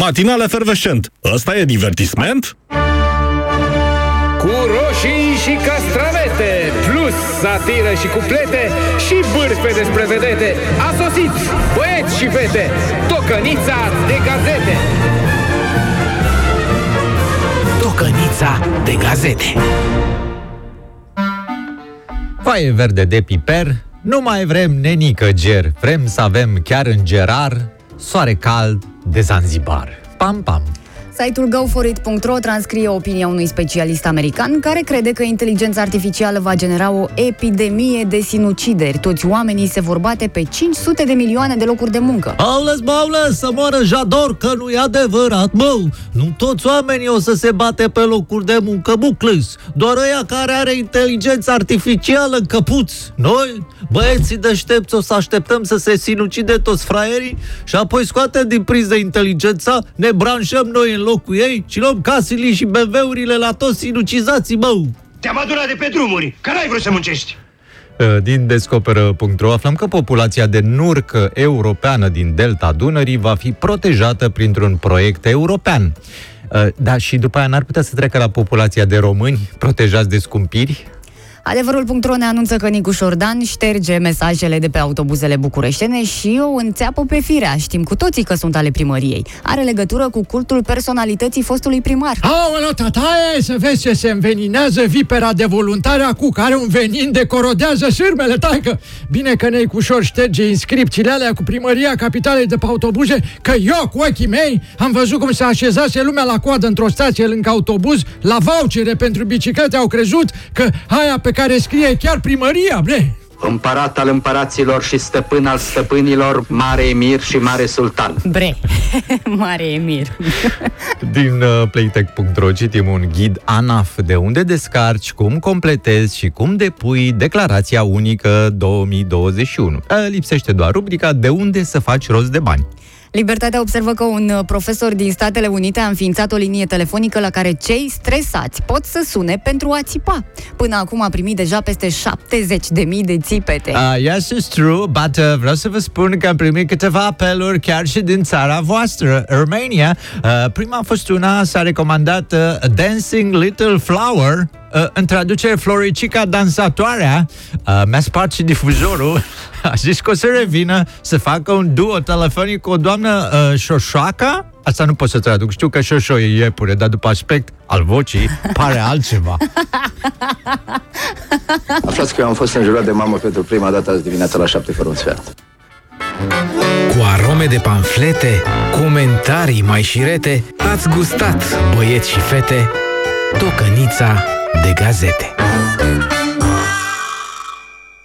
Matinal efervescent. Ăsta e divertisment? Cu roșii și castravete, plus satiră și cuplete și bârfe despre vedete, a sosit băieți și fete, tocănița de gazete. Tocănița de gazete. Foaie verde de piper, nu mai vrem nenică ger, vrem să avem chiar în gerar soare cald de Zanzibar. Pam, pam! Site-ul goforit.ro transcrie opinia unui specialist american care crede că inteligența artificială va genera o epidemie de sinucideri. Toți oamenii se vor bate pe 500 de milioane de locuri de muncă. Aules, baules, să moară Jador, că nu e adevărat, mă! Nu toți oamenii o să se bate pe locuri de muncă, buclis. Doar ăia care are inteligență artificială în căpuț. Noi, băieții deștepți, o să așteptăm să se sinucide toți fraierii și apoi scoatem din priză inteligența, ne branșăm noi în locul ei și luăm casele și BMW-urile la toți sinucizații, mă! Te-am adunat de pe drumuri, că n-ai vrut să muncești. Uh, Din descoperă.ro aflăm că populația de nurcă europeană din Delta Dunării va fi protejată printr-un proiect european. Uh, Da, și după aia n-ar putea să treacă la populația de români protejați de scumpiri? Adevărul.ro ne anunță că Nicu Șordan șterge mesajele de pe autobuzele bucureștene și o înțeapă pe firea. Știm cu toții că sunt ale primăriei. Are legătură cu cultul personalității fostului primar. Aoleo, tataie, să vezi ce se înveninează vipera de voluntarea cu care un venin de corodează sârmele, taică! Bine că ne ușor șterge inscripțiile alea cu primăria capitalei de pe autobuze, că eu cu ochii mei am văzut cum se așezase lumea la coadă într-o stație lângă autobuz, la vouchere pentru biciclete au crezut că aia pe care scrie chiar primăria, bre! Împărat al împăraților și stăpân al stăpânilor, mare emir și mare sultan. Bre, mare Emir. Din uh, playtech.ro citim un ghid ANAF de unde descarci, cum completezi și cum depui declarația unică 2021. Uh, Lipsește doar rubrica de unde să faci rost de bani. Libertatea observă că un uh, profesor din Statele Unite a înființat o linie telefonică la care cei stresați pot să sune pentru a țipa. Până acum a primit deja peste 70.000 de țipete. Uh, yes, it's true, but uh, vreau să vă spun că am primit câteva apeluri chiar și din țara voastră, România. Uh, prima a fost una, s-a recomandat uh, Dancing Little Flower, uh, în traducere Floricica Dansatoarea. Uh, mi-a spart și difuzorul. A zis că o să revină să facă un duo telefonic cu o doamnă uh, șoșoaca. Asta nu pot să traduc. Știu că șoșo e iepure, dar după aspect al vocii pare altceva. Aflați că eu am fost înjurat de mamă pentru prima dată azi dimineața la 7 fără un sfert. Cu arome de panflete, comentarii mai șirete, ați gustat, băieți și fete, tocănița de gazete.